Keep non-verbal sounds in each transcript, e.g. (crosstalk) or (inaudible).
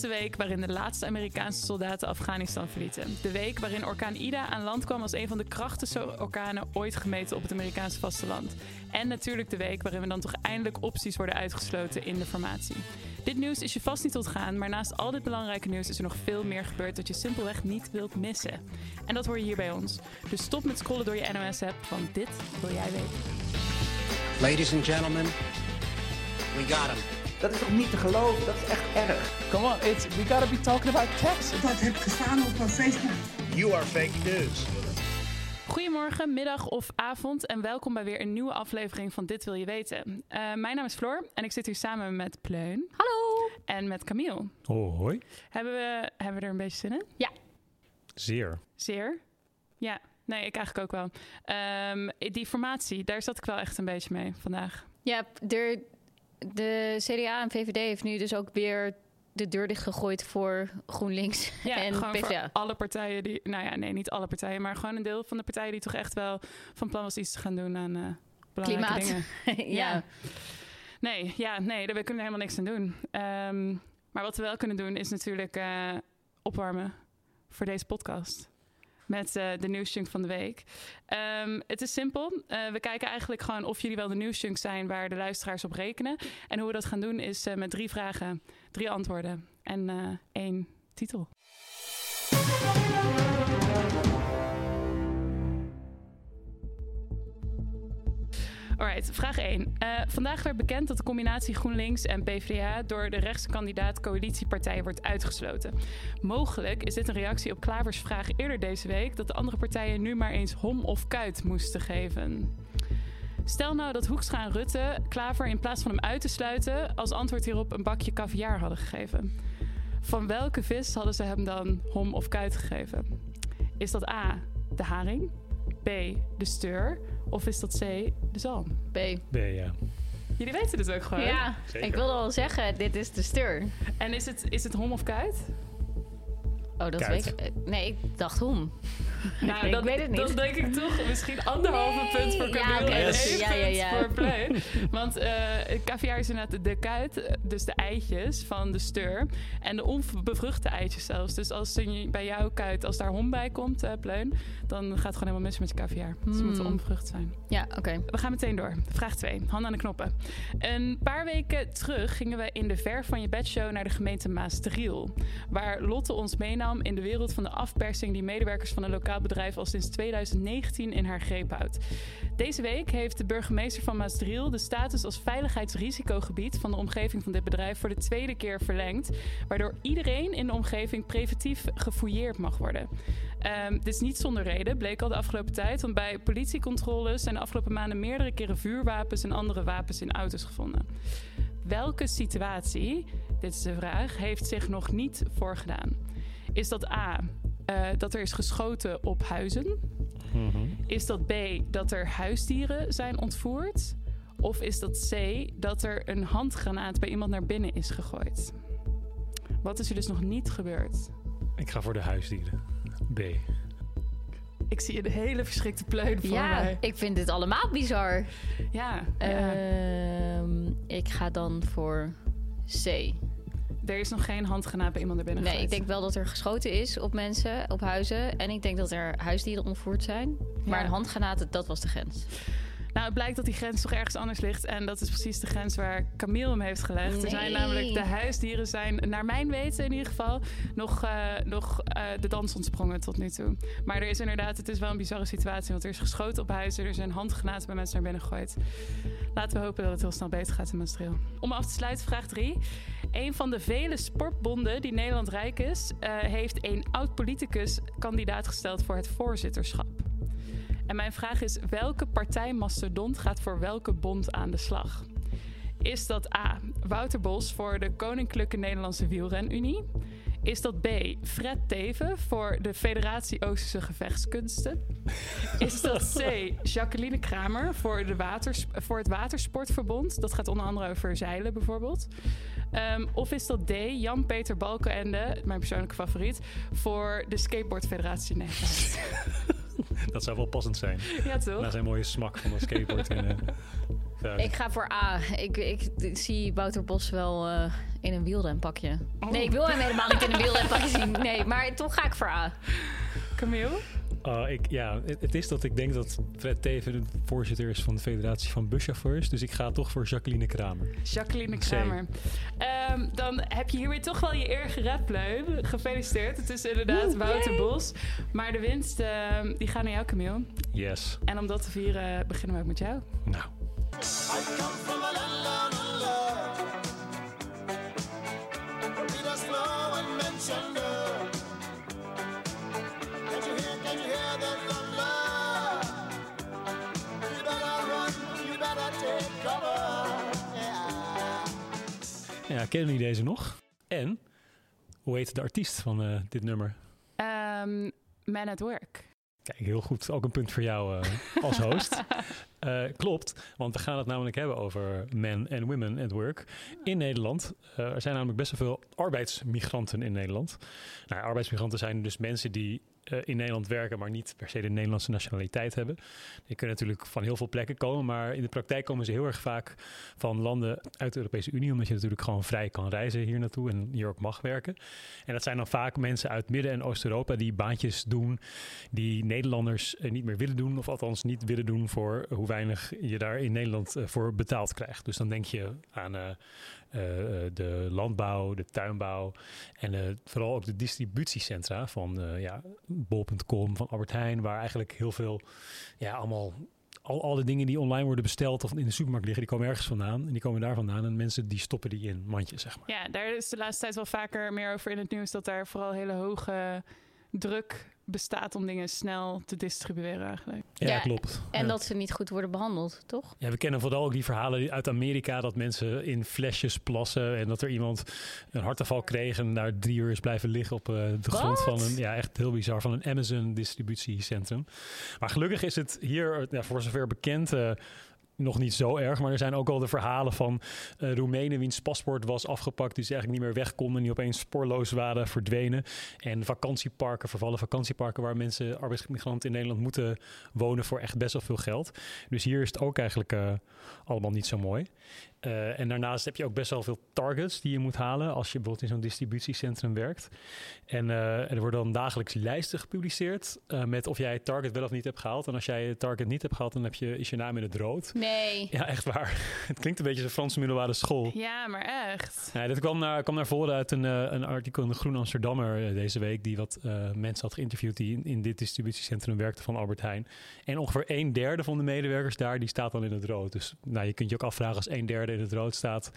de week waarin de laatste Amerikaanse soldaten Afghanistan verlieten. De week waarin orkaan Ida aan land kwam als een van de krachtigste orkanen ooit gemeten op het Amerikaanse vasteland. En natuurlijk de week waarin we dan toch eindelijk opties worden uitgesloten in de formatie. Dit nieuws is je vast niet ontgaan, maar naast al dit belangrijke nieuws is er nog veel meer gebeurd dat je simpelweg niet wilt missen. En dat hoor je hier bij ons. Dus stop met scrollen door je NOS-app, want dit wil jij weten. Ladies and gentlemen, we got him. Dat is toch niet te geloven? Dat is echt erg. Come on, it's we gotta be talking about Texas. Dat heb gestaan op een Facebook. You are fake news. Goedemorgen, middag of avond en welkom bij weer een nieuwe aflevering van Dit Wil Je Weten. Eh, mijn naam is Floor en ik zit hier samen met Pleun. Hallo. En met Camille. Hoi. Hebben we, hebben we er een beetje zin in? Ja. Zeer. Zeer? Ja, nee, ik eigenlijk ook wel. Ehm, die formatie, daar zat ik wel echt een beetje mee vandaag. Ja, de, de CDA en VVD heeft nu dus ook weer de deur dichtgegooid voor GroenLinks Ja, en gewoon PvdA. voor alle partijen die... Nou ja, nee, niet alle partijen, maar gewoon een deel van de partijen die toch echt wel van plan was iets te gaan doen aan eh belangrijke Klimaat. dingen. (laughs) ja. Nee, ja, nee, daar kunnen we helemaal niks aan doen. Ehm, maar wat we wel kunnen doen is natuurlijk eh, opwarmen voor deze podcast. Met eh, de nieuwsjunk van de week. Ehm, het is simpel. Eh, we kijken eigenlijk gewoon of jullie wel de nieuwsjunk zijn waar de luisteraars op rekenen. En hoe we dat gaan doen is eh, met drie vragen, drie antwoorden en één titel. Alright, vraag 1. Eh, vandaag werd bekend dat de combinatie GroenLinks en PvdA door de rechtse kandidaat coalitiepartij wordt uitgesloten. Mogelijk is dit een reactie op Klavers vraag eerder deze week dat de andere partijen nu maar eens hom of kuit moesten geven. Stel nou dat Hoekstra en Rutte Klaver in plaats van hem uit te sluiten als antwoord hierop een bakje caviar hadden gegeven. Van welke vis hadden ze hem dan hom of kuit gegeven? Is dat A, de haring, B, de steur of is dat C, de zalm? B. B, ja. Jullie weten het ook gewoon. Ja, Zeker. ik wilde al zeggen, dit is de steur. En is het, is het hom of kuit? Oh, dat Kuit. weet ik. eh, Nee, ik dacht hom. (laughs) Nou, ik dan, weet het niet. Dan denk ik toch misschien anderhalve Nee. punt voor Ja, Camille en dus- ja, ja, punt ja. voor Pleun. (laughs) Want eh caviar is inderdaad de kuit, eh, dus de eitjes van de steur. En de onbevruchte eitjes zelfs. Dus als er bij jouw kuit, als daar hom bij komt, eh Pleun, dan gaat het gewoon helemaal mis met je caviar. Ze Hmm. moeten onbevrucht zijn. Ja, oké. We gaan meteen door. Vraag 2. Handen aan de knoppen. Een paar weken terug gingen we in de Ver van je bed show naar de gemeente Maastriel. Waar Lotte ons meenam in de wereld van de afpersing die medewerkers van een lokaal bedrijf al sinds 2019 in haar greep houdt. Deze week heeft de burgemeester van Maastriel de status als veiligheidsrisicogebied van de omgeving van dit bedrijf voor de tweede keer verlengd. Waardoor iedereen in de omgeving preventief gefouilleerd mag worden. Ehm, dit is niet zonder reden, bleek al de afgelopen tijd. Want bij politiecontroles zijn de afgelopen maanden meerdere keren vuurwapens en andere wapens in auto's gevonden. Welke situatie, dit is de vraag, heeft zich nog niet voorgedaan? Is dat A, eh, dat er is geschoten op huizen? Mhm. Is dat B, dat er huisdieren zijn ontvoerd? Of is dat C, dat er een handgranaat bij iemand naar binnen is gegooid? Wat is er dus nog niet gebeurd? Ik ga voor de huisdieren. B. Ik zie een hele verschrikte pleun voor Ja, mij. ik vind dit allemaal bizar. Ja, ja. Ehm, ik ga dan voor C. er is nog geen handgranaat bij iemand naar binnen Nee, gegooid. ik denk wel dat er geschoten is op mensen, op huizen. En ik denk dat er huisdieren ontvoerd zijn. Maar Ja. een handgranaat, dat was de grens. Nou, het blijkt dat die grens toch ergens anders ligt. En dat is precies de grens waar Camille hem heeft gelegd. Er zijn namelijk de huisdieren zijn, naar mijn weten in ieder geval, nog, eh, nog eh, de dans ontsprongen tot nu toe. Maar er is inderdaad, het is wel een bizarre situatie. Want er is geschoten op huizen, er zijn handgranaten bij mensen naar binnen gegooid. Laten we hopen dat het heel snel beter gaat in Maastricht. Om af te sluiten, vraag 3. Een van de vele sportbonden die Nederland rijk is, eh, heeft een oud-politicus kandidaat gesteld voor het voorzitterschap. En mijn vraag is: welke partijmastodont gaat voor welke bond aan de slag? Is dat A. Wouter Bos voor de Koninklijke Nederlandse Wielrenunie? Is dat B. Fred Teven voor de Federatie Oosterse Gevechtskunsten? Is dat C. Jacqueline Kramer voor, de waters, voor het Watersportverbond? Dat gaat onder andere over zeilen bijvoorbeeld. Ehm, of is dat D. Jan-Peter Balkenende, mijn persoonlijke favoriet, voor de Skateboardfederatie Nederland? (laughs) (laughs) Dat zou wel passend zijn. ja, toch? Na zijn mooie smak van dat skateboard. en, eh, Zo. Ik ga voor A. Ik, ik, zie Wouter Bos wel eh, in een wielrenpakje. Nee, ik wil hem helemaal niet in een wielrenpakje zien. Nee, maar toch ga ik voor A. Camille? Oh, ik, ja, het, het is dat ik denk dat Fred Teven de voorzitter is van de Federatie van Buschauffeurs. Dus ik ga toch voor Jacqueline Kramer. Jacqueline. Kramer. Ehm, dan heb je hiermee toch wel je eer gerept, Leun. Gefeliciteerd. Het is inderdaad Wouter Bos. Maar de winst, ehm, die gaat naar jou, Camille. Yes. En om dat te vieren beginnen we ook met jou. Nou, kennen jullie deze nog? En, hoe heet de artiest van eh, dit nummer? Ehm, Man at Work. Kijk, heel goed. Ook een punt voor jou eh, als host. (laughs) Eh, klopt, want we gaan het namelijk hebben over men en women at work in Nederland. Er zijn namelijk best wel veel arbeidsmigranten in Nederland. Nou, arbeidsmigranten zijn dus mensen die in Nederland werken, maar niet per se de Nederlandse nationaliteit hebben. Die kunnen natuurlijk van heel veel plekken komen, maar in de praktijk komen ze heel erg vaak van landen uit de Europese Unie, omdat je natuurlijk gewoon vrij kan reizen hier naartoe en hier ook mag werken. En dat zijn dan vaak mensen uit Midden- en Oost-Europa die baantjes doen die Nederlanders eh, niet meer willen doen, of althans niet willen doen voor hoe weinig je daar in Nederland eh, voor betaald krijgt. Dus dan denk je aan eh, eh, eh, de landbouw, de tuinbouw en eh, vooral ook de distributiecentra van eh, ja, bol.com, van Albert Heijn, waar eigenlijk heel veel, ja, allemaal al, alle dingen die online worden besteld of in de supermarkt liggen, die komen ergens vandaan en die komen daar vandaan en mensen die stoppen die in mandjes, zeg maar. Ja, daar is de laatste tijd wel vaker meer over in het nieuws dat daar vooral hele hoge druk bestaat om dingen snel te distribueren eigenlijk. Ja, Ja, klopt. En Ja. dat ze niet goed worden behandeld, toch? Ja, we kennen vooral ook die verhalen uit Amerika dat mensen in flesjes plassen en dat er iemand een hartaanval kreeg en daar drie uur is blijven liggen op eh, de grond van een, ja, echt heel bizar, van een Amazon distributiecentrum. Maar gelukkig is het hier, ja, voor zover bekend, eh, nog niet zo erg, maar er zijn ook al de verhalen van eh Roemenen wiens paspoort was afgepakt, die ze eigenlijk niet meer weg konden, die opeens spoorloos waren verdwenen. En vakantieparken, vervallen vakantieparken waar mensen, arbeidsmigranten in Nederland moeten wonen voor echt best wel veel geld. Dus hier is het ook eigenlijk eh, allemaal niet zo mooi. Eh, en daarnaast heb je ook best wel veel targets die je moet halen als je bijvoorbeeld in zo'n distributiecentrum werkt. En eh, er worden dan dagelijks lijsten gepubliceerd eh, met of jij het target wel of niet hebt gehaald. En als jij het target niet hebt gehaald, dan heb je, is je naam in het rood. Nee. Ja, echt waar. (laughs) Het klinkt een beetje als een Franse middelbare school. Ja, maar echt. Ja, dit kwam naar, kwam naar voren uit een, een artikel in de Groen Amsterdammer deze week, die wat mensen had geïnterviewd die in, in dit distributiecentrum werkten van Albert Heijn. En ongeveer een derde van de medewerkers daar, die staat dan in het rood. Dus nou, je kunt je ook afvragen als een derde in het rood staat,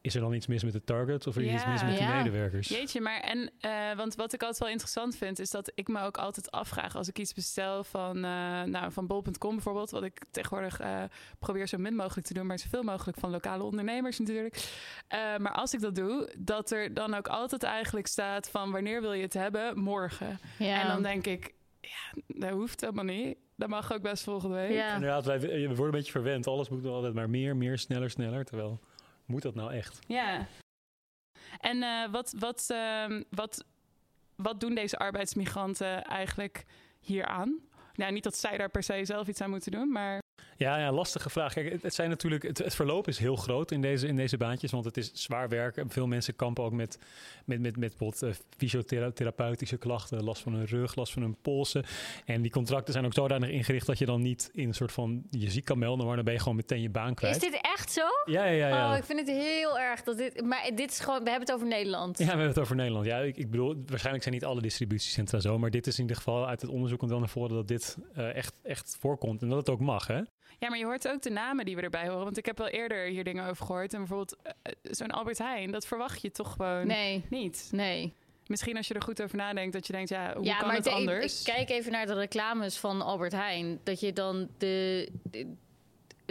is er dan iets mis met de target of is er iets mis met de Ja. medewerkers? Jeetje, maar en eh, want wat ik altijd wel interessant vind, is dat ik me ook altijd afvraag als ik iets bestel van, eh, nou, van bol.com bijvoorbeeld, wat ik tegenwoordig eh, probeer zo min mogelijk te doen, maar zoveel mogelijk van lokale ondernemers natuurlijk. Eh, maar als ik dat doe, dat er dan ook altijd eigenlijk staat van wanneer wil je het hebben? Morgen. Ja. En dan denk ik, ja, dat hoeft helemaal niet. Dat mag ook best volgende week. ja. Inderdaad, wij, we worden een beetje verwend. Alles moet altijd maar meer, meer, sneller, sneller. Terwijl, moet dat nou echt? Ja. En eh, wat, wat, ehm, wat, wat doen deze arbeidsmigranten eigenlijk hier aan? Nou, niet dat zij daar per se zelf iets aan moeten doen, maar Ja, ja, lastige vraag. Kijk, het, zijn natuurlijk, het, het verloop is heel groot in deze, in deze baantjes, want het is zwaar werk. En Veel mensen kampen ook met, met, met, met bijvoorbeeld eh, fysiotherapeutische klachten, last van hun rug, last van hun polsen. En die contracten zijn ook zodanig ingericht dat je dan niet in een soort van je ziek kan melden, maar dan ben je gewoon meteen je baan kwijt. Is dit echt zo? Ja, ja, ja. ja. Oh, ik vind het heel erg dat dit. Maar dit is gewoon. We hebben het over Nederland. Ja, we hebben het over Nederland. Ja, ik, ik bedoel, waarschijnlijk zijn niet alle distributiecentra zo, maar dit is in ieder geval uit het onderzoek komt wel naar voren dat dit eh, echt, echt voorkomt en dat het ook mag, hè? Ja, maar je hoort ook de namen die we erbij horen. Want ik heb wel eerder hier dingen over gehoord. En bijvoorbeeld eh, zo'n Albert Heijn, dat verwacht je toch gewoon Nee. niet. Nee. Misschien als je er goed over nadenkt, dat je denkt, ja, hoe ja, kan maar het de- anders? Ik kijk even naar de reclames van Albert Heijn. Dat je dan de, de,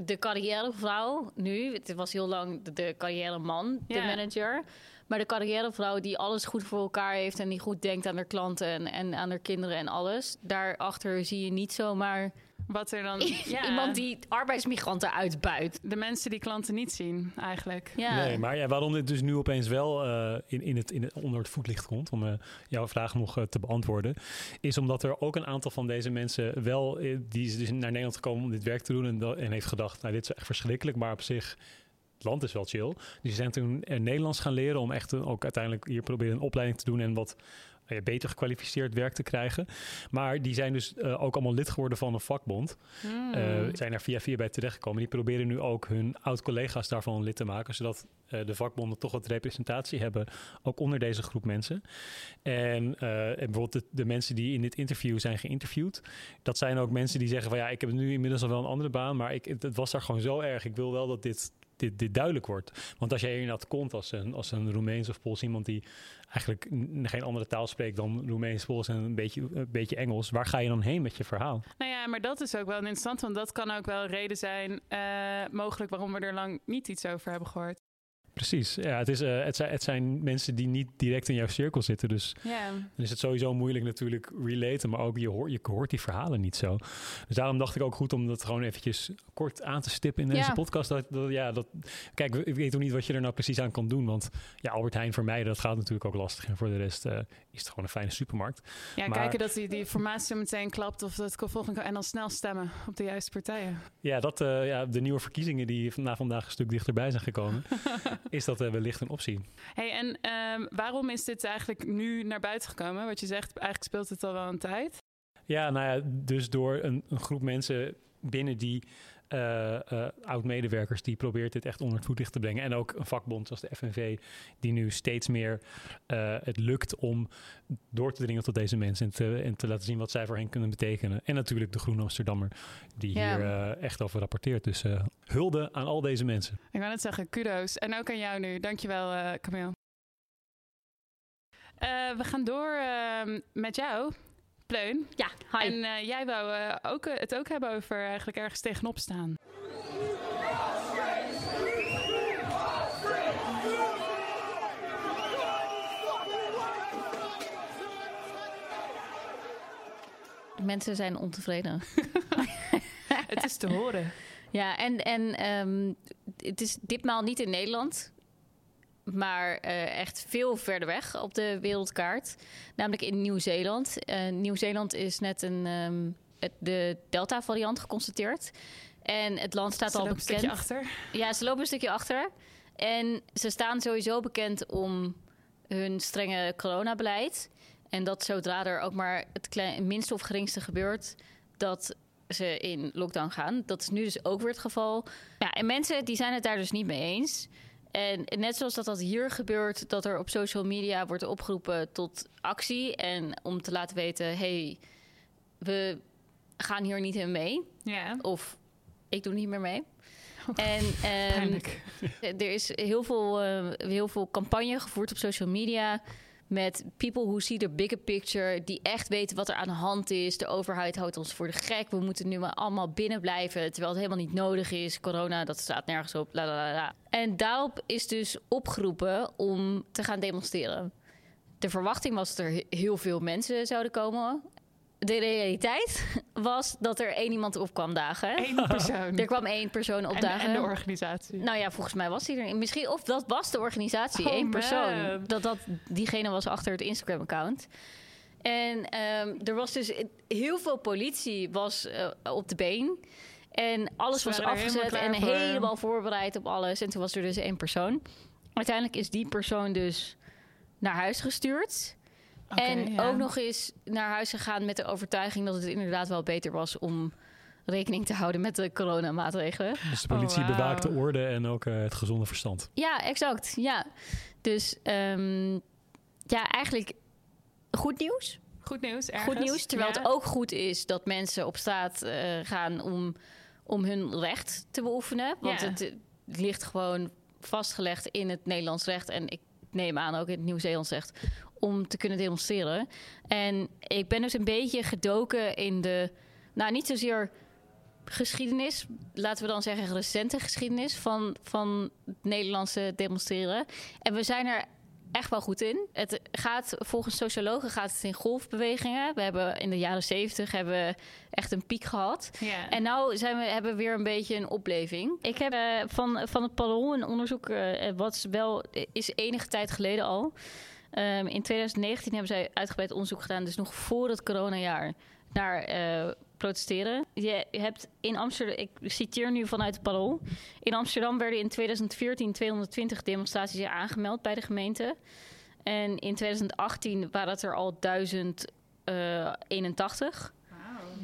de carrièrevrouw nu, het was heel lang de, de carrièreman, de Ja. manager. Maar de carrièrevrouw die alles goed voor elkaar heeft en die goed denkt aan haar klanten en, en aan haar kinderen en alles. Daarachter zie je niet zomaar Wat er dan... Ja, Iemand die arbeidsmigranten uitbuit. De mensen die klanten niet zien, eigenlijk. Ja. Nee, maar ja, waarom dit dus nu opeens wel eh, in, in het, in het, onder het voetlicht komt, om eh, jouw vraag nog eh, te beantwoorden, is omdat er ook een aantal van deze mensen wel, die is dus naar Nederland gekomen om dit werk te doen en, dat- en heeft gedacht, nou dit is echt verschrikkelijk, maar op zich, het land is wel chill. Dus die zijn toen eh, Nederlands gaan leren om echt ook uiteindelijk hier proberen een opleiding te doen en wat beter gekwalificeerd werk te krijgen. Maar die zijn dus eh, ook allemaal lid geworden van een vakbond. Eh, zijn er via via bij terechtgekomen. Die proberen nu ook hun oud-collega's daarvan lid te maken, zodat eh, de vakbonden toch wat representatie hebben, ook onder deze groep mensen. En, eh, en bijvoorbeeld de, de mensen die in dit interview zijn geïnterviewd, dat zijn ook mensen die zeggen van ja, ik heb nu inmiddels al wel een andere baan, maar ik, het, het was daar gewoon zo erg. Ik wil wel dat dit, dit, dit duidelijk wordt. Want als jij inderdaad komt als een, als een Roemeens of Pools iemand die eigenlijk geen andere taal spreekt dan Roemeens, Pools en een beetje, een beetje Engels, waar ga je dan heen met je verhaal? Nou ja, maar dat is ook wel interessant, want dat kan ook wel een reden zijn, eh, mogelijk waarom we er lang niet iets over hebben gehoord. Precies, ja, het, is, eh, het, zijn, het zijn mensen die niet direct in jouw cirkel zitten. Dus dan is het sowieso moeilijk natuurlijk relaten, maar ook je, hoort je hoort die verhalen niet zo. Dus daarom dacht ik ook goed om dat gewoon eventjes kort aan te stippen in deze podcast. Dat, dat, ja, dat, kijk, ik weet ook niet wat je er nou precies aan kan doen, want ja, Albert Heijn vermijden, dat gaat natuurlijk ook lastig. En voor de rest eh, is het gewoon een fijne supermarkt. Ja, Maar- kijken dat die, die informatie zo meteen klapt of dat volgende kan en dan snel stemmen op de juiste partijen. Ja, dat, eh, ja, de nieuwe verkiezingen die na vandaag een stuk dichterbij zijn gekomen, (laughs) is dat eh, wellicht een optie. Hey, en ehm, waarom is dit eigenlijk nu naar buiten gekomen? Wat je zegt, eigenlijk speelt het al wel een tijd. Ja, nou ja, dus door een, een groep mensen binnen die eh, eh, oud-medewerkers die probeert dit echt onder het voetlicht te brengen. En ook een vakbond zoals de FNV, die nu steeds meer eh, het lukt om door te dringen tot deze mensen en te, en te laten zien wat zij voor hen kunnen betekenen. En natuurlijk de Groene Amsterdammer, die Ja. hier echt over rapporteert. Dus hulde aan al deze mensen. Ik wou net zeggen, kudo's. En ook aan jou nu. Dankjewel, eh Camille. We gaan door ehm, met jou, Pleun. Ja, hi. En eh, jij wou eh, ook, eh, het ook hebben over eigenlijk ergens tegenop staan. Mensen zijn ontevreden. (laughs) het is te horen. Ja, en, en ehm, het is ditmaal niet in Nederland, maar eh, echt veel verder weg op de wereldkaart. Namelijk in Nieuw-Zeeland. Eh, Nieuw-Zeeland is net een, ehm, het- de Delta-variant geconstateerd. En het land staat Ze al lopen een bekend. stukje achter. Ja, ze lopen een stukje achter. En ze staan sowieso bekend om hun strenge coronabeleid. En dat zodra er ook maar het klein, minste of geringste gebeurt, dat ze in lockdown gaan. Dat is nu dus ook weer het geval. Ja, en mensen die zijn het daar dus niet mee eens. En net zoals dat dat hier gebeurt, dat er op social media wordt opgeroepen tot actie. En om te laten weten, hey, we gaan hier niet in mee. Ja, Of ik doe niet meer mee. (laughs) En ehm, er is heel veel, eh, heel veel campagne gevoerd op social media. Met people who see the bigger picture. Die echt weten wat er aan de hand is. De overheid houdt ons voor de gek. We moeten nu maar allemaal binnen blijven. Terwijl het helemaal niet nodig is. Corona, dat staat nergens op. La, la, la. En daarop is dus opgeroepen om te gaan demonstreren. De verwachting was dat er he- heel veel mensen zouden komen. De realiteit (laughs) was dat er één iemand op kwam dagen. Eén (laughs) persoon. Er kwam één persoon en, opdagen. en de organisatie. Nou ja, volgens mij was hij er. Misschien of dat was de organisatie, Oh, één man. persoon. Dat dat diegene was achter het Instagram-account. En ehm, er was dus heel veel politie was eh, op de been. En alles was afgezet en voor. helemaal voorbereid op alles. En toen was er dus één persoon. Uiteindelijk is die persoon dus naar huis gestuurd. En ja. ook nog eens naar huis gegaan met de overtuiging dat het inderdaad wel beter was om rekening te houden met de coronamaatregelen. Dus de politie Oh, bewaakt de orde en ook eh, het gezonde verstand. Ja, exact. Ja. Dus ehm, ja, eigenlijk goed nieuws. Goed nieuws, ergens. Goed nieuws. Terwijl Ja. het ook goed is dat mensen op straat eh, gaan om, om hun recht te beoefenen. Want Ja. het, eh, ligt gewoon vastgelegd in het Nederlands recht. En ik neem aan ook in het Nieuw-Zeelands recht. Om te kunnen demonstreren. En ik ben dus een beetje gedoken in de. Nou, niet zozeer geschiedenis, laten we dan zeggen recente geschiedenis van, van het Nederlandse demonstreren. En we zijn er echt wel goed in. Het gaat, volgens sociologen gaat het in golfbewegingen. We hebben in de jaren zeventig hebben echt een piek gehad. Ja. En nou zijn we, hebben we weer een beetje een opleving. Ik heb eh, van, van het Parool een onderzoek, eh, wat wel is enige tijd geleden al. Ehm, in 2019 hebben zij uitgebreid onderzoek gedaan, dus nog voor het coronajaar, naar eh, protesteren. Je hebt in Amsterdam, ik citeer nu vanuit het Parool. In Amsterdam werden in 2014 220 demonstraties aangemeld bij de gemeente. En in 2018 waren het er al 1081.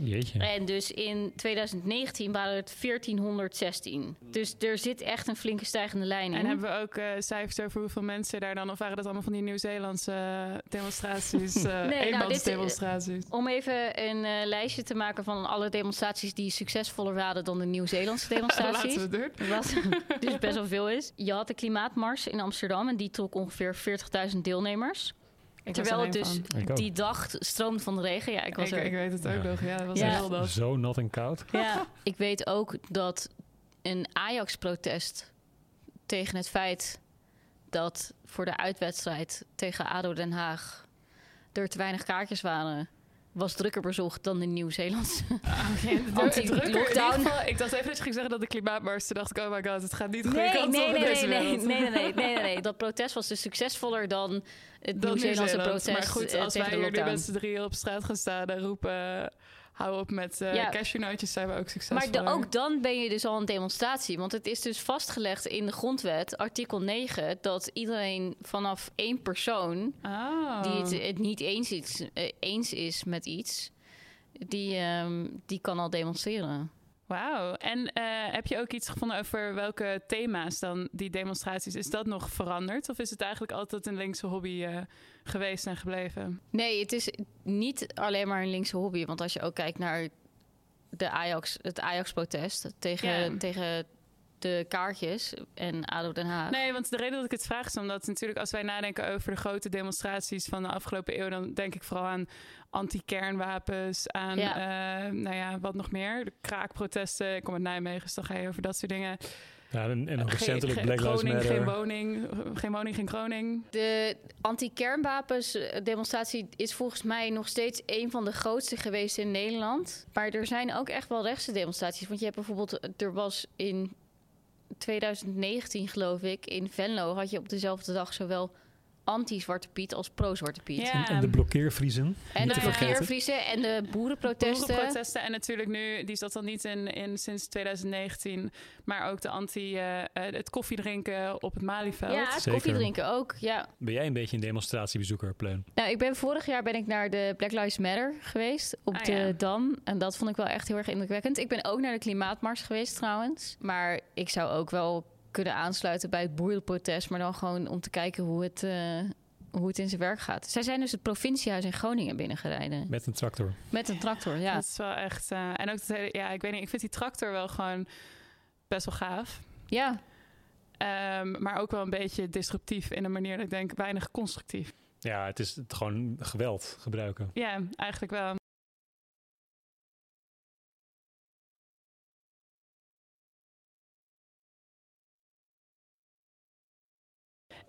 Jeetje. En dus in 2019 waren het 1416. Dus er zit echt een flinke stijgende lijn in. En hebben we ook eh, cijfers over hoeveel mensen daar dan... of waren dat allemaal van die Nieuw-Zeelandse eh, demonstraties? (laughs) eh nou, dit- eenmansdemonstraties? Om even een eh, lijstje te maken van alle demonstraties die succesvoller waren dan de Nieuw-Zeelandse demonstraties. (laughs) Laten we het doen. Wat (laughs) dus best wel veel is. Je had de klimaatmars in Amsterdam en die trok ongeveer 40.000 deelnemers. Ik Terwijl er het dus die dag stroomt van de regen. Ja, ik was Ik, er. ik weet het ook Ja. nog, ja. Dat was Ja. heel dat. Zo nat en koud. Ja, (laughs) ik weet ook dat een Ajax-protest tegen het feit dat voor de uitwedstrijd tegen ADO Den Haag er te weinig kaartjes waren, was drukker bezocht dan de Nieuw-Zeelandse. (laughs) (laughs) Anti-lockdown. Ik dacht even dat je ging zeggen dat de klimaatmars... Toen dacht ik, oh my god, het gaat niet de goede Nee, nee, nee, nee, nee, nee, nee, nee, nee, nee, nee. Dat protest was dus succesvoller dan het Nieuw-Zeelandse Nieuw-Zeeland. protest Maar goed, eh, als wij hier nu lockdown. met z'n drieën op straat gaan staan en roepen... hou op met Ja. cashewnootjes, zijn we ook succesvol. Maar de- ook dan ben je dus al een demonstratie. Want het is dus vastgelegd in de grondwet, artikel 9, dat iedereen vanaf één persoon Oh. die het, het niet eens is, eh, eens is met iets, die, ehm, die kan al demonstreren. Wauw. En eh, heb je ook iets gevonden over welke thema's dan die demonstraties... Is dat nog veranderd? Of is het eigenlijk altijd een linkse hobby eh, geweest en gebleven? Nee, het is niet alleen maar een linkse hobby. Want als je ook kijkt naar de Ajax, het Ajax-protest tegen, Ja. tegen de kaartjes en ADO Den Haag. Nee, want de reden dat ik het vraag is omdat natuurlijk als wij nadenken over de grote demonstraties van de afgelopen eeuw, dan denk ik vooral aan anti-kernwapens, aan eh, nou ja, wat nog meer, de kraakprotesten. Ik kom uit Nijmegen, dus dan ga je over dat soort dingen. Ja, en, en Geen- recentelijk geen- Black Lives kroning, Matter. geen woning, geen woning, geen kroning. De anti-kernwapens-demonstratie is volgens mij nog steeds een van de grootste geweest in Nederland. Maar er zijn ook echt wel rechtse demonstraties. Want je hebt bijvoorbeeld, er was in 2019 geloof ik, in Venlo had je op dezelfde dag zowel anti-Zwarte Piet als pro-Zwarte Piet. Ja. En, en de blokkeervriezen. En de blokkeervriezen en de boerenprotesten. Boerenprotesten en natuurlijk nu, die zat dan niet in, in sinds 2019, maar ook de anti, eh, eh, het koffiedrinken op het Malieveld. Ja, het Zeker. koffie drinken ook. Ja. Ben jij een beetje een demonstratiebezoeker, Pleun? Nou, ik ben vorig jaar ben ik naar de Black Lives Matter geweest op Ah, de ja. Dam. En dat vond ik wel echt heel erg indrukwekkend. Ik ben ook naar de klimaatmars geweest trouwens. Maar ik zou ook wel kunnen aansluiten bij het boerenprotest. Maar dan gewoon om te kijken hoe het, eh, hoe het in zijn werk gaat. Zij zijn dus het provinciehuis in Groningen binnengereden. Met een tractor. Met een tractor, ja. Dat is wel echt. eh, en ook het hele, ja, ik weet niet, ik vind die tractor wel gewoon best wel gaaf. Ja, Ehm, maar ook wel een beetje disruptief in een manier dat ik denk weinig constructief. Ja, het is het gewoon geweld gebruiken. Ja, eigenlijk wel.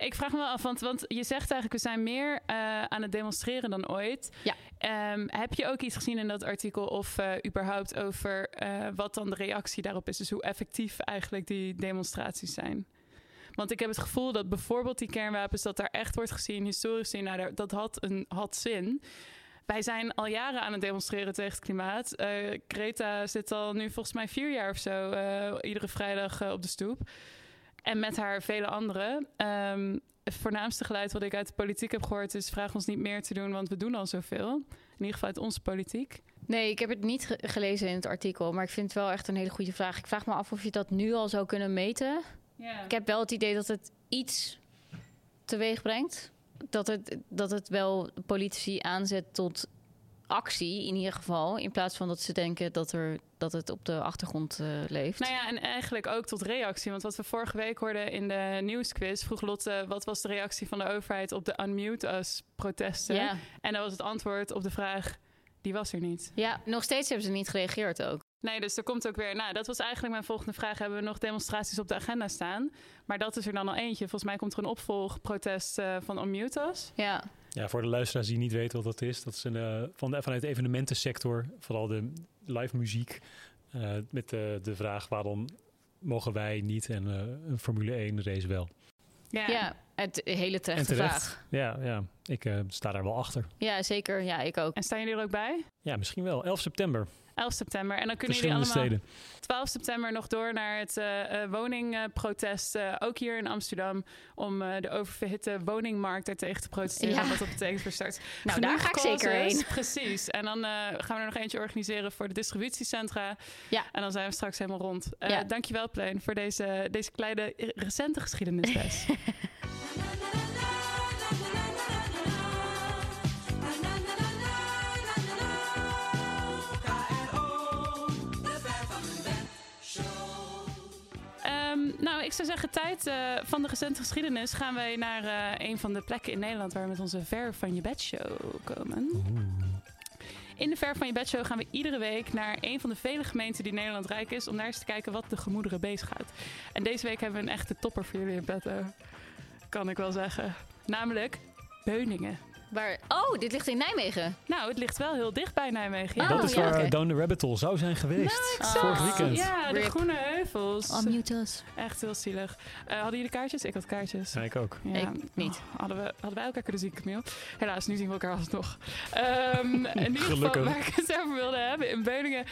Ik vraag me wel af, want, want je zegt eigenlijk, we zijn meer eh, aan het demonstreren dan ooit. Ja. Ehm, heb je ook iets gezien in dat artikel of eh, überhaupt over eh, wat dan de reactie daarop is? Dus hoe effectief eigenlijk die demonstraties zijn? Want ik heb het gevoel dat bijvoorbeeld die kernwapens, dat daar echt wordt gezien, historisch gezien, nou, dat had, een, had zin. Wij zijn al jaren aan het demonstreren tegen het klimaat. Greta zit al nu volgens mij vier jaar of zo iedere vrijdag op de stoep. En met haar vele anderen. Ehm, het voornaamste geluid wat ik uit de politiek heb gehoord is... vraag ons niet meer te doen, want we doen al zoveel. In ieder geval uit onze politiek. nee, ik heb het niet ge- gelezen in het artikel. Maar ik vind het wel echt een hele goede vraag. Ik vraag me af of je dat nu al zou kunnen meten. Ik heb wel het idee dat het iets teweeg brengt. Dat het, dat het wel politici aanzet tot actie, in ieder geval. In plaats van dat ze denken dat, er, dat het op de achtergrond eh, leeft. Nou ja, en eigenlijk ook tot reactie. Want wat we vorige week hoorden in de nieuwsquiz... vroeg Lotte, wat was de reactie van de overheid op de Unmute Us protesten? ja. En dat was het antwoord op de vraag, die was er niet. ja, nog steeds hebben ze niet gereageerd ook. Nee, dus er komt ook weer. Nou, dat was eigenlijk mijn volgende vraag. Hebben we nog demonstraties op de agenda staan? Maar dat is er dan al eentje. Volgens mij komt er een opvolgprotest uh, van Unmutas. Ja. Ja, voor de luisteraars die niet weten wat dat is, dat is een, uh, van de, vanuit de evenementensector, vooral de live muziek, uh, met de, de vraag waarom mogen wij niet en een Formule 1 race wel. Ja, ja het hele terechte terecht. vraag. Ja, ja, ik sta daar wel achter. Ja, zeker. Ja, ik ook. En staan jullie er ook bij? Ja, misschien wel. 11 september. 11 september. En dan kunnen jullie allemaal steden. 12 september nog door naar het uh, woningprotest. Uh, ook hier in Amsterdam. Om de oververhitte woningmarkt er tegen te protesteren. Ja. Wat dat betekent voor start. Nou, daar ga ik zeker heen. (laughs) Precies. En dan gaan we er nog eentje organiseren voor de distributiecentra. Ja. En dan zijn we straks helemaal rond. Ja. Dankjewel, Plein, voor deze, deze kleine recente geschiedenisles. (laughs) nou, ik zou zeggen, tijd uh, van de recente geschiedenis gaan wij naar uh, een van de plekken in Nederland waar we met onze Ver van je bed show komen. In de Ver van je bed show gaan we iedere week naar een van de vele gemeenten die Nederland rijk is om daar eens te kijken wat de gemoederen bezighoudt. En deze week hebben we een echte topper voor jullie in bed, kan ik wel zeggen. Namelijk Beuningen. Waar, oh, dit ligt in Nijmegen. Nou, het ligt wel heel dicht bij Nijmegen. Ja. dat is ja, waar okay. Down the Rabbit Hole zou zijn geweest. Nou, Vorig weekend. Ja, de Rip. Groene Heuvels. Unmute us. Echt heel zielig. Uh, hadden jullie kaartjes? Ik had kaartjes. Ja, ik ook. Ja. Ik niet. Oh, hadden, we, hadden wij elkaar kunnen zien, Camille? Helaas, nu zien we elkaar alsnog. Um, (laughs) in ieder geval, waar ik het over wilde hebben in Beuningen.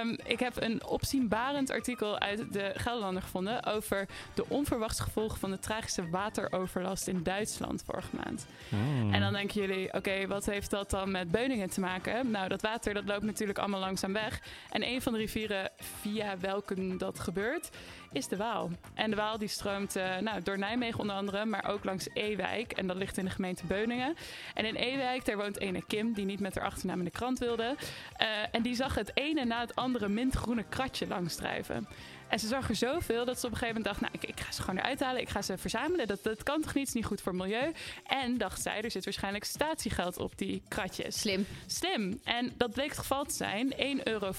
Um, ik heb een opzienbarend artikel uit de Gelderlander gevonden... over de onverwachte gevolgen van de tragische wateroverlast in Duitsland vorige maand. Mm. En dan denken jullie, oké, wat heeft dat dan met Beuningen te maken? Nou, dat water dat loopt natuurlijk allemaal langzaam weg. En een van de rivieren via welke dat gebeurt, is de Waal. En de Waal die stroomt uh, nou, door Nijmegen onder andere, maar ook langs Ewijk. En dat ligt in de gemeente Beuningen. En in Ewijk, daar woont ene Kim, die niet met haar achternaam in de krant wilde. Uh, en die zag het ene na het andere mintgroene kratje langsdrijven. En ze zag er zoveel dat ze op een gegeven moment dacht... nou, ik, ik ga ze gewoon eruit halen, ik ga ze verzamelen. Dat, dat kan toch niet, is niet goed voor het milieu. En dacht zij, er zit waarschijnlijk statiegeld op die kratjes. Slim. Slim. En dat bleek het geval te zijn, 1,50 euro.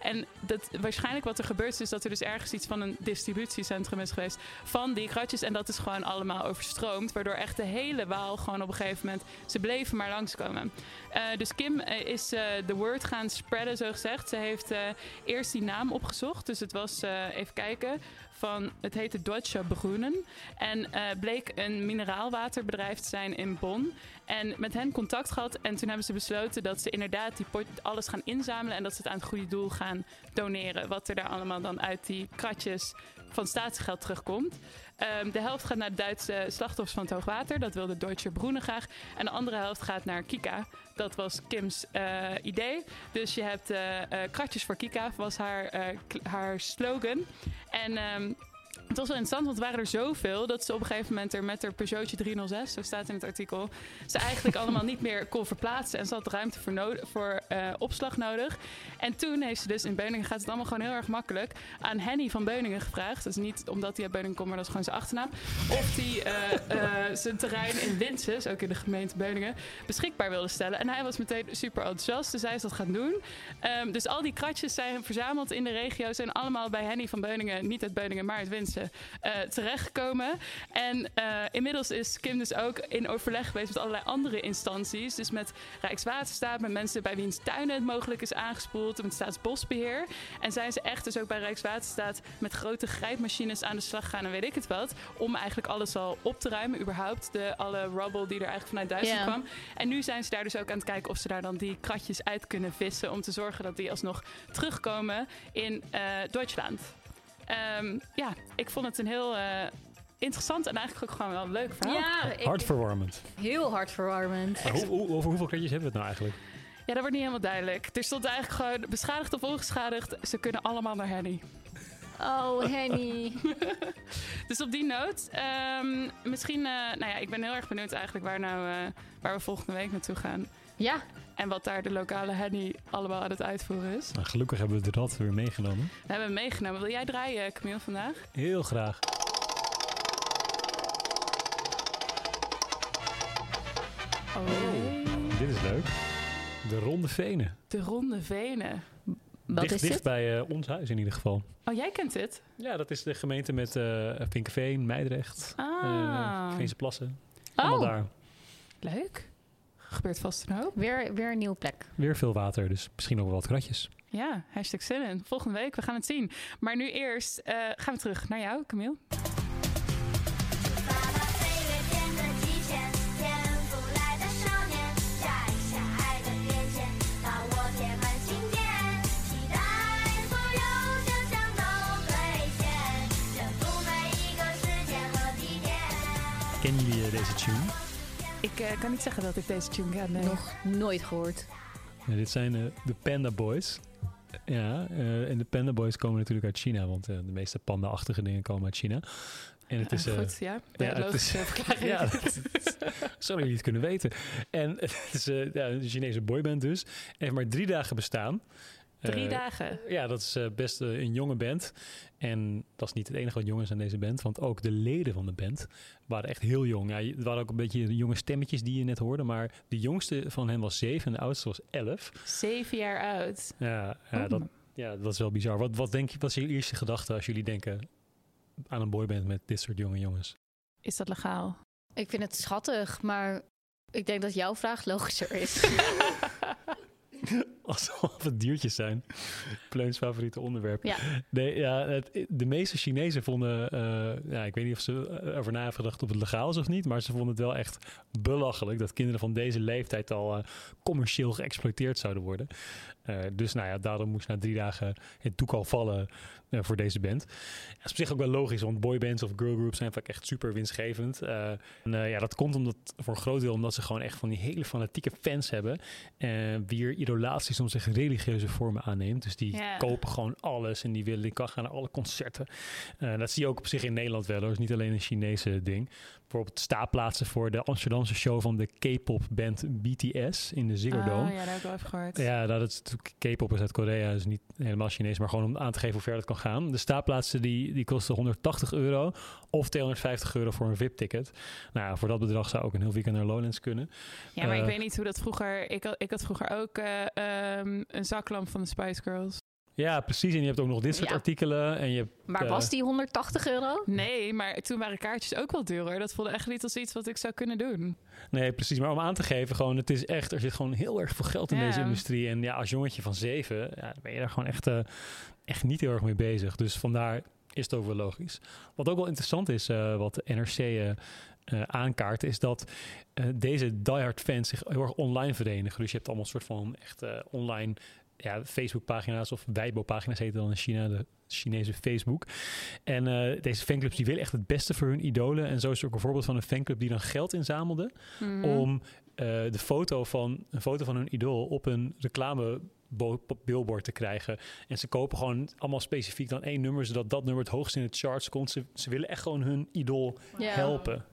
En dat, waarschijnlijk wat er gebeurt is, is dat er dus ergens iets van een distributiecentrum is geweest... van die kratjes. En dat is gewoon allemaal overstroomd. Waardoor echt de hele Waal gewoon op een gegeven moment... ze bleven maar langskomen. Uh, dus Kim is uh, de word gaan spreaden, zo gezegd. Ze heeft eerst die naam opgezocht. Dus het was was, uh, even kijken, van, het heette Deutsche Brunnen. En uh, bleek een mineraalwaterbedrijf te zijn in Bonn. En met hen contact gehad. En toen hebben ze besloten dat ze inderdaad die alles gaan inzamelen. En dat ze het aan het goede doel gaan doneren. Wat er daar allemaal dan uit die kratjes van staatsgeld terugkomt. Um, de helft gaat naar de Duitse slachtoffers van het hoogwater. Dat wilde Deutsche Brunnen graag. En de andere helft gaat naar Kika. Dat was Kims uh, idee. Dus je hebt uh, uh, kratjes voor Kika, was haar, haar slogan. En um, het was wel interessant, want het waren er zoveel dat ze op een gegeven moment er met haar Peugeotje 306, zo staat in het artikel, ze eigenlijk allemaal niet meer kon verplaatsen. En ze had ruimte voor, voor uh, opslag nodig. En toen heeft ze dus in Beuningen, gaat het allemaal gewoon heel erg makkelijk, aan Henny van Beuningen gevraagd. Is niet omdat hij uit Beuningen komt, maar dat is gewoon zijn achternaam. Of hij uh, uh, zijn terrein in Winses, ook in de gemeente Beuningen, beschikbaar wilde stellen. En hij was meteen super enthousiast, dus hij is dat gaan doen. Um, dus al die kratjes zijn verzameld in de regio, zijn allemaal bij Henny van Beuningen, niet uit Beuningen, maar uit Winsen uh, terechtgekomen. En uh, inmiddels is Kim dus ook in overleg geweest met allerlei andere instanties. Dus met Rijkswaterstaat, met mensen bij wiens tuinen het mogelijk is aangespoeld, met Staatsbosbeheer. En zijn ze echt dus ook bij Rijkswaterstaat met grote grijpmachines aan de slag gaan en weet ik het wat. Om eigenlijk alles al op te ruimen, überhaupt. De, alle rubble die er eigenlijk vanuit Duitsland yeah. kwam. En nu zijn ze daar dus ook aan het kijken of ze daar dan die kratjes uit kunnen vissen. Om te zorgen dat die alsnog terugkomen in uh, Duitsland. Um, ja, ik vond het een heel uh, interessant en eigenlijk ook gewoon wel een leuk verhaal. Ja, ik, hartverwarmend. Heel hartverwarmend. Hoe, hoe, over hoeveel kratjes hebben we het nou eigenlijk? Ja, dat wordt niet helemaal duidelijk. Er stond eigenlijk gewoon beschadigd of ongeschadigd. Ze kunnen allemaal naar Henny. Oh, Henny. (laughs) dus op die noot, um, misschien, uh, nou ja, ik ben heel erg benieuwd eigenlijk waar, nou, uh, waar we volgende week naartoe gaan. Ja. En wat daar de lokale Henny allemaal aan het uitvoeren is. Nou, gelukkig hebben we de rad weer meegenomen. We hebben hem meegenomen. Wil jij draaien, Camille, vandaag? Heel graag. Oh, dit is leuk. De Ronde Venen. De Ronde Venen. Wat dicht, is dicht dit? bij eh, ons huis in ieder geval. Oh, jij kent dit? Ja, dat is de gemeente met eh Vinkenveen, Meidrecht, Ah. eh Plassen. Allemaal Oh, daar. Leuk gebeurt vast een hoop. Weer, weer een nieuwe plek. Weer veel water, dus misschien nog wel wat kratjes. Ja, hashtag. Volgende week, we gaan het zien. Maar nu eerst eh, gaan we terug naar jou, Camille. Kennen jullie eh, deze tune? Ik eh, kan niet zeggen dat ik deze tune ken. Nee. Nog nooit gehoord. Ja, dit zijn eh, de Panda Boys. Ja, eh, en de Panda Boys komen natuurlijk uit China, want de meeste panda-achtige dingen komen uit China. En het is, Ah, eh, goed, ja. ja, ja het is- (laughs) verklaring. ja, dat is- zouden jullie het kunnen weten. En (laughs) het is eh, ja, een Chinese boyband dus. En heeft maar drie dagen bestaan. Drie Eh, dagen. Ja, dat is eh, best eh, een jonge band. En dat is niet het enige wat jong is aan deze band. Want ook de leden van de band waren echt heel jong. Ja, je- het waren ook een beetje de jonge stemmetjes die je net hoorde. Maar de jongste van hen was zeven en de oudste was elf. Zeven jaar oud. Ja, ja, Oh. dat, ja dat is wel bizar. Wat, wat, denk je, wat is je eerste gedachte als jullie denken aan een boyband met dit soort jonge jongens? Is dat legaal? Ik vind het schattig, maar ik denk dat jouw vraag logischer is. (laughs) Alsof het diertjes zijn. Pleuns favoriete onderwerp. Ja. Nee, ja, het, de meeste Chinezen vonden, eh, ja, ik weet niet of ze erover na hebben gedacht of het legaal is of niet, maar ze vonden het wel echt belachelijk dat kinderen van deze leeftijd al eh, commercieel geëxploiteerd zouden worden. Eh, dus nou ja, daarom moest na drie dagen het doek al vallen voor deze band. Dat is op zich ook wel logisch, want boybands of girlgroups zijn vaak echt super winstgevend. En ja, dat komt omdat, voor een groot deel omdat ze gewoon echt van die hele fanatieke fans hebben. wier idolatie soms echt religieuze vormen aanneemt. Dus die kopen gewoon alles en die willen, die kan gaan naar alle concerten. Eh, dat zie je ook op zich in Nederland wel hoor. Is niet alleen een Chinese ding. Bijvoorbeeld staatplaatsen voor de Amsterdamse show van de K-pop band BTS in de Ziggo Dome. Oh, ja, daar heb ik wel even gehoord. Ja, dat is natuurlijk- K-pop is uit Korea, dus niet helemaal Chinees, maar gewoon om aan te geven hoe ver dat kan gaan. De staatplaatsen die, die kosten 180 euro of 250 euro voor een VIP-ticket. Nou, voor dat bedrag zou ook een heel weekend naar Lowlands kunnen. Ja, maar ik Eh, weet niet hoe dat vroeger... Ik had, ik had vroeger ook eh, ehm, een zaklamp van de Spice Girls. Ja, precies. En je hebt ook nog dit soort Ja. artikelen. En je hebt, Maar eh, was die 180 euro? Nee, maar toen waren kaartjes ook wel duurder. Dat voelde echt niet als iets wat ik zou kunnen doen. Nee, precies. Maar om aan te geven, gewoon, het is echt, er zit gewoon heel erg veel geld in Ja. deze industrie. En ja, als jongetje van zeven, ja, dan ben je daar gewoon echt, eh, echt niet heel erg mee bezig. Dus vandaar is het ook wel logisch. Wat ook wel interessant is, eh, wat de NRC eh, eh, aankaart, is dat eh, deze diehard fans zich heel erg online verenigen. Dus je hebt allemaal een soort van echt eh, online ja, Facebook-pagina's of Weibo-pagina's heet het dan in China, de Chinese Facebook. En eh, deze fanclubs die willen echt het beste voor hun idolen. En zo is er ook een voorbeeld van een fanclub die dan geld inzamelde Mhm. om eh, de foto van, een foto van hun idool op een reclame billboard te krijgen. En ze kopen gewoon allemaal specifiek dan één nummer, zodat dat nummer het hoogst in de charts komt. Ze, ze willen echt gewoon hun idool helpen.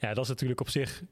Ja, dat is natuurlijk op zich.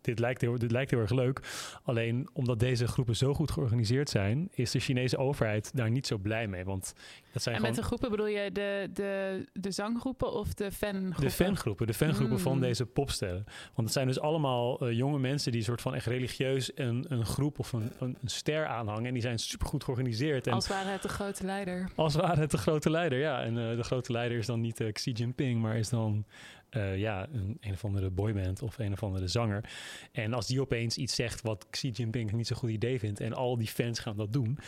Dit lijkt, heel, dit lijkt heel erg leuk. Alleen omdat deze groepen zo goed georganiseerd zijn, is de Chinese overheid daar niet zo blij mee. Want dat zijn En gewoon met de groepen bedoel je de, de, de zanggroepen of de fangroepen? de fangroepen, de fangroepen Mm. van deze popsterren. Want het zijn dus allemaal eh, jonge mensen die soort van echt religieus een, een groep of een, een, een ster aanhangen. En die zijn supergoed georganiseerd. En Als ware het de grote leider. als ware het de grote leider, ja. En eh, de grote leider is dan niet eh, Xi Jinping, maar is dan eh, ja, een, een of andere boyband of een of andere zanger. En als die opeens iets zegt wat Xi Jinping niet zo'n goed idee vindt en al die fans gaan dat doen,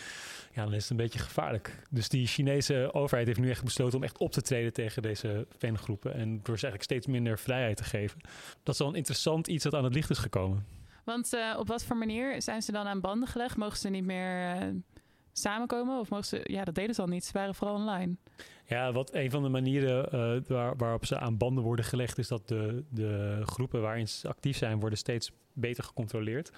ja, dan is het een beetje gevaarlijk. Dus die Chinese overheid heeft nu echt besloten om echt op te treden tegen deze fangroepen en door ze eigenlijk steeds minder vrijheid te geven. Dat is wel een interessant iets dat aan het licht is gekomen. Want eh, op wat voor manier zijn ze dan aan banden gelegd? Mogen ze niet meer eh, samenkomen? Of mogen ze... Ja, dat deden ze al niet. Ze waren vooral online. Ja, wat een van de manieren eh, waar, waarop ze aan banden worden gelegd, is dat de, de groepen waarin ze actief zijn, worden steeds beter gecontroleerd.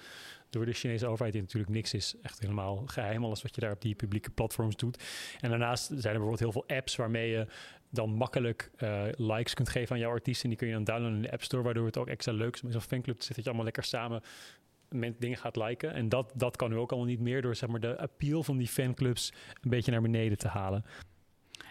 Door de Chinese overheid, die natuurlijk niks is echt helemaal geheim, alles wat je daar op die publieke platforms doet. En daarnaast zijn er bijvoorbeeld heel veel apps waarmee je dan makkelijk eh, likes kunt geven aan jouw artiest. En die kun je dan downloaden in de App Store, waardoor het ook extra leuk is om in zo'n fanclub zitten, dat je allemaal lekker samen met dingen gaat liken. En dat, dat kan nu ook allemaal niet meer door zeg maar, de appeal van die fanclubs een beetje naar beneden te halen.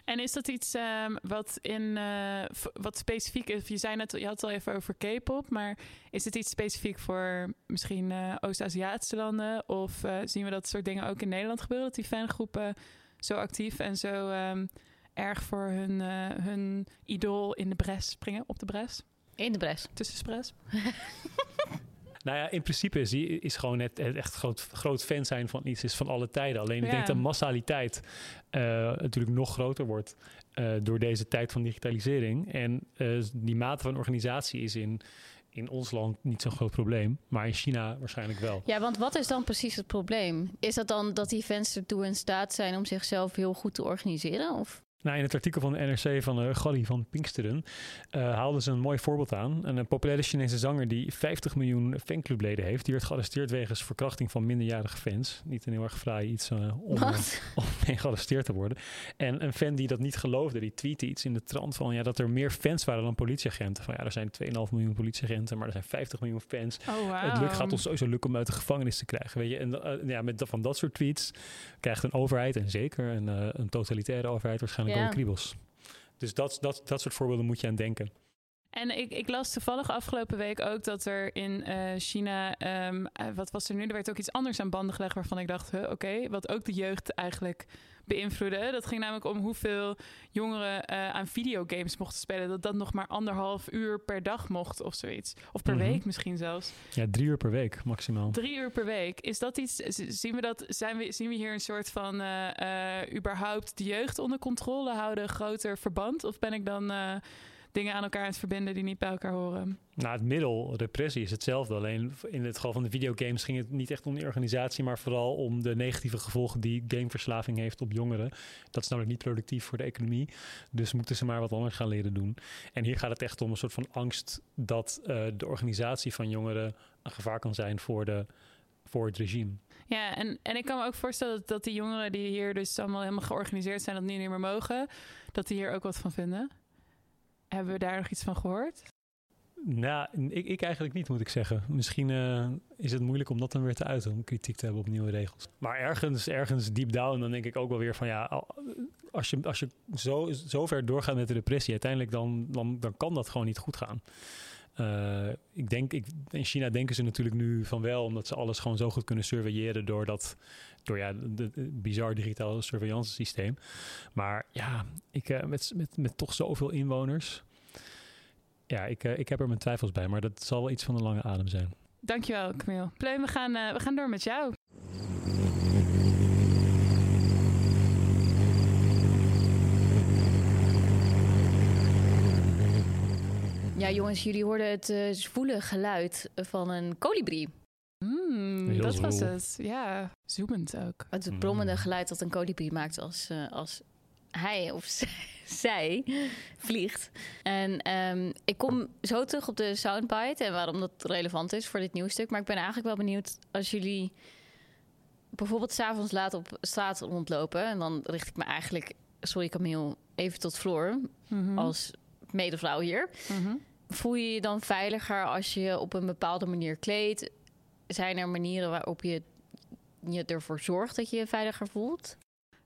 En is dat iets ehm, wat, in, eh, wat specifiek is? Je zei net, je had het al even over K-pop, maar is het iets specifiek voor misschien eh, Oost-Aziatische landen? Of eh, zien we dat soort dingen ook in Nederland gebeuren? Dat die fangroepen zo actief en zo ehm, erg voor hun, eh, hun idool in de bres springen, op de bres, In de bres. tussen spres. (laughs) Nou ja, in principe is, is gewoon het, het echt groot, groot fan zijn van iets is van alle tijden. Alleen ik denk dat massaliteit eh, natuurlijk nog groter wordt eh, door deze tijd van digitalisering. En eh, die mate van organisatie is in, in ons land niet zo'n groot probleem, maar in China waarschijnlijk wel. Ja, want wat is dan precies het probleem? Is dat dan dat die fans ertoe in staat zijn om zichzelf heel goed te organiseren? Of? Nou, in het artikel van de NRC van uh, Galli van Pinksteren eh, haalden ze een mooi voorbeeld aan. Een, populaire Chinese zanger die 50 miljoen fanclubleden heeft. Die werd gearresteerd wegens verkrachting van minderjarige fans. Niet een heel erg fraai iets eh, (laughs) om, mee gearresteerd te worden. En een fan die dat niet geloofde, die tweette iets in de trant van ja, dat er meer fans waren dan politieagenten. Van ja, er zijn 2,5 miljoen politieagenten, maar er zijn 50 miljoen fans. Oh, Het lukt, gaat ons sowieso lukken om uit de gevangenis te krijgen. Weet je? En ja, met van dat soort tweets krijgt een overheid, en zeker een, een totalitaire overheid, waarschijnlijk Ja. kriebels. Dus dat, dat, dat soort voorbeelden moet je aan denken. En ik, ik las toevallig afgelopen week ook dat er in eh, China, ehm, eh, wat was er nu? Er werd ook iets anders aan banden gelegd waarvan ik dacht, huh, oké, wat ook de jeugd eigenlijk beïnvloedde. Dat ging namelijk om hoeveel jongeren eh, aan videogames mochten spelen. Dat dat nog maar anderhalf uur per dag mocht of zoiets. Of per Mhm. week misschien zelfs. Ja, drie uur per week maximaal. Drie uur per week. Is dat iets? Zien we dat? Zijn we, zien we hier een soort van eh, eh, überhaupt de jeugd onder controle houden, groter verband? Of ben ik dan dingen aan elkaar aan het verbinden die niet bij elkaar horen? Nou, het middel, repressie, is hetzelfde. Alleen in het geval van de videogames ging het niet echt om die organisatie, maar vooral om de negatieve gevolgen die gameverslaving heeft op jongeren. Dat is namelijk niet productief voor de economie. Dus moeten ze maar wat anders gaan leren doen. En hier gaat het echt om een soort van angst dat eh, de organisatie van jongeren een gevaar kan zijn voor, de, voor het regime. Ja, en, en ik kan me ook voorstellen dat, dat die jongeren die hier dus allemaal helemaal georganiseerd zijn, dat niet meer mogen, dat die hier ook wat van vinden. Hebben we daar nog iets van gehoord? Nou, ik, ik eigenlijk niet, moet ik zeggen. Misschien eh, is het moeilijk om dat dan weer te uiten, om kritiek te hebben op nieuwe regels. Maar ergens, ergens deep down, dan denk ik ook wel weer van ja, al- als je, als je zo, zo ver doorgaat met de repressie, uiteindelijk dan, dan, dan kan dat gewoon niet goed gaan. Eh, ik denk, ik, in China denken ze natuurlijk nu van wel, omdat ze alles gewoon zo goed kunnen surveilleren door dat, door ja, het bizar digitaal surveillance systeem. Maar ja, ik, eh, met, met, met toch zoveel inwoners. Ja, ik, eh, ik heb er mijn twijfels bij, maar dat zal wel iets van een lange adem zijn. Dankjewel, Camille. Pleun, we gaan, eh, we gaan door met jou. Ja, jongens, jullie hoorden het eh, zwoele geluid van een kolibrie. Heel dat was het. Ja, zoemend ook. Het Mm. brommende geluid dat een kolibrie maakt als, eh, als hij of (laughs) zij vliegt. En ehm, ik kom zo terug op de soundbite en waarom dat relevant is voor dit nieuwstuk. Maar ik ben eigenlijk wel benieuwd als jullie bijvoorbeeld s'avonds laat op straat rondlopen. En dan richt ik me eigenlijk, sorry Camille, even tot Floor Mhm. als medevrouw hier. Mhm. Voel je je dan veiliger als je je op een bepaalde manier kleedt? Zijn er manieren waarop je je ervoor zorgt dat je je veiliger voelt?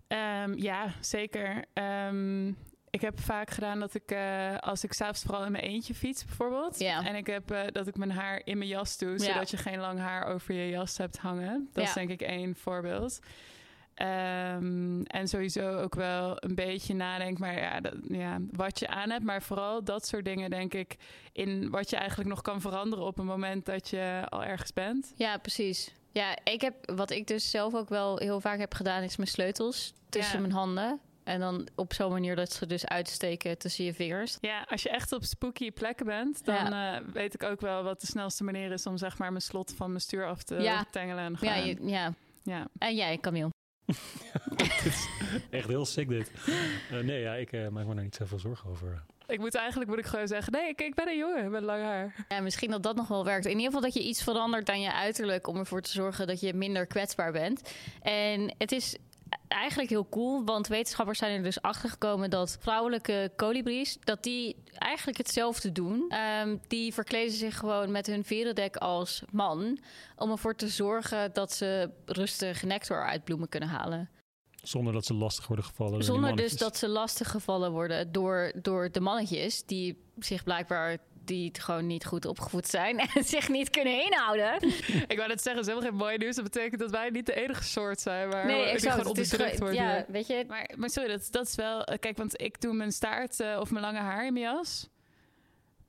Ehm, ja, zeker. Ehm, ik heb vaak gedaan dat ik, eh, als ik s'avonds vooral in mijn eentje fiets bijvoorbeeld. En ik heb eh, dat ik mijn haar in mijn jas doe, zodat je geen lang haar over je jas hebt hangen. Dat is denk ik één voorbeeld. Ehm, en sowieso ook wel een beetje nadenk, maar ja, dat, ja, wat je aan hebt. Maar vooral dat soort dingen, denk ik, in wat je eigenlijk nog kan veranderen op een moment dat je al ergens bent. Ja, precies. Ja, ik heb, wat ik dus zelf ook wel heel vaak heb gedaan, is mijn sleutels tussen Ja. mijn handen. En dan op zo'n manier dat ze dus uitsteken tussen je vingers. Ja, als je echt op spooky plekken bent, dan eh, weet ik ook wel wat de snelste manier is om zeg maar mijn slot van mijn stuur af te Ja. tengelen. En Ja, je- ja. ja. En jij, Camille? (laughs) Dit is echt heel sick dit. Eh, nee, ja, ik eh, maak me daar niet zoveel zorgen over. Ik moet eigenlijk moet ik gewoon zeggen, nee, ik, ik ben een jongen met lang haar. Ja, misschien dat dat nog wel werkt. In ieder geval dat je iets verandert aan je uiterlijk om ervoor te zorgen dat je minder kwetsbaar bent. En het is eigenlijk heel cool, want wetenschappers zijn er dus achter gekomen dat vrouwelijke kolibries dat die eigenlijk hetzelfde doen. Ehm, die verkleden zich gewoon met hun verendek als man om ervoor te zorgen dat ze rustig nectar uit bloemen kunnen halen. Zonder dat ze lastig worden gevallen. Zonder dus dat ze lastig gevallen worden door, door de mannetjes die zich blijkbaar die het gewoon niet goed opgevoed zijn (laughs) en zich niet kunnen inhouden. Ik wou net zeggen, is helemaal geen mooi nieuws. Dat betekent dat wij niet de enige soort zijn waar Nee, die exact. gewoon onderdrukt worden. ja, weet je, Maar, maar sorry, dat, dat is wel... Kijk, want ik doe mijn staart eh, of mijn lange haar in mijn jas.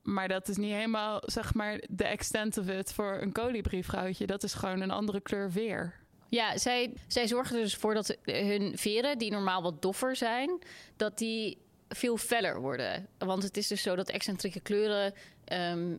Maar dat is niet helemaal, zeg maar, de extent of it voor een kolibrievrouwtje. Dat is gewoon een andere kleur weer. Ja, zij, zij zorgen dus voor dat hun veren, die normaal wat doffer zijn, dat die veel feller worden. Want het is dus zo dat excentrieke kleuren ehm,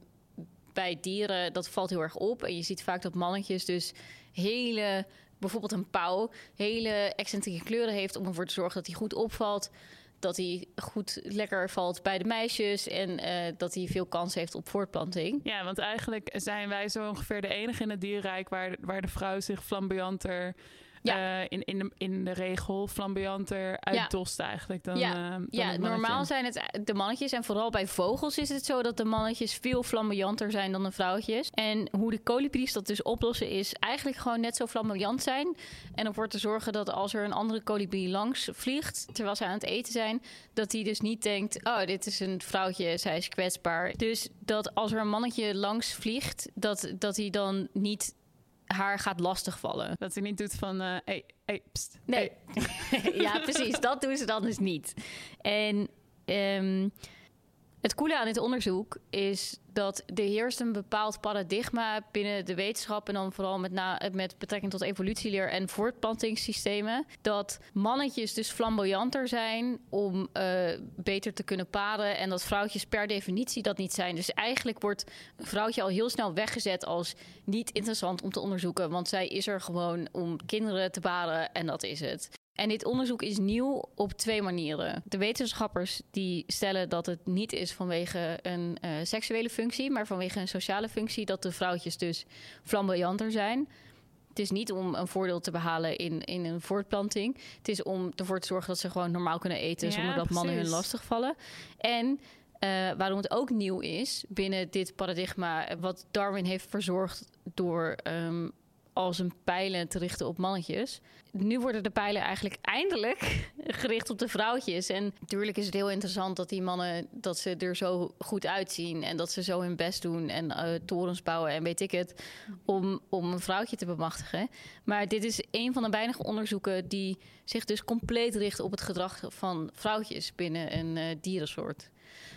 bij dieren, dat valt heel erg op. En je ziet vaak dat mannetjes dus hele, bijvoorbeeld een pauw, hele excentrieke kleuren heeft om ervoor te zorgen dat hij goed opvalt. Dat hij goed lekker valt bij de meisjes en eh, dat hij veel kans heeft op voortplanting. Ja, want eigenlijk zijn wij zo ongeveer de enige in het dierrijk... waar, waar de vrouw zich flamboyanter... Ja. eh, in, in, de, in de regel flamboyanter uitdost eigenlijk dan, Ja. eh, dan Ja, normaal zijn het de mannetjes. En vooral bij vogels is het zo dat de mannetjes veel flamboyanter zijn dan de vrouwtjes. En hoe de kolibries dat dus oplossen is eigenlijk gewoon net zo flamboyant zijn. En ervoor te zorgen dat als er een andere kolibrie langs vliegt, terwijl zij aan het eten zijn, dat die dus niet denkt, oh, dit is een vrouwtje, zij is kwetsbaar. Dus dat als er een mannetje langs vliegt, dat, dat hij dan niet haar gaat lastigvallen. Dat hij niet doet van... eh hey, hey, pst, Nee. hey. (laughs) ja, precies. Dat doen ze dan dus niet. En ehm, het coole aan dit onderzoek is dat er heerst een bepaald paradigma binnen de wetenschap en dan vooral met, na, met betrekking tot evolutieleer en voortplantingssystemen. Dat mannetjes dus flamboyanter zijn om eh, beter te kunnen paren en dat vrouwtjes per definitie dat niet zijn. Dus eigenlijk wordt een vrouwtje al heel snel weggezet als niet interessant om te onderzoeken, want zij is er gewoon om kinderen te baren en dat is het. En dit onderzoek is nieuw op twee manieren. De wetenschappers die stellen dat het niet is vanwege een eh, seksuele functie, maar vanwege een sociale functie, dat de vrouwtjes dus flamboyanter zijn. Het is niet om een voordeel te behalen in, in een voortplanting. Het is om ervoor te zorgen dat ze gewoon normaal kunnen eten Ja, zonder dat mannen hun precies. lastigvallen. En eh, waarom het ook nieuw is binnen dit paradigma, wat Darwin heeft verzorgd door ehm, als een pijlen te richten op mannetjes. Nu worden de pijlen eigenlijk eindelijk (laughs) gericht op de vrouwtjes. En natuurlijk is het heel interessant dat die mannen dat ze er zo goed uitzien en dat ze zo hun best doen en eh, torens bouwen en weet ik het, om, om een vrouwtje te bemachtigen. Maar dit is een van de weinige onderzoeken die zich dus compleet richt op het gedrag van vrouwtjes binnen een eh, dierensoort.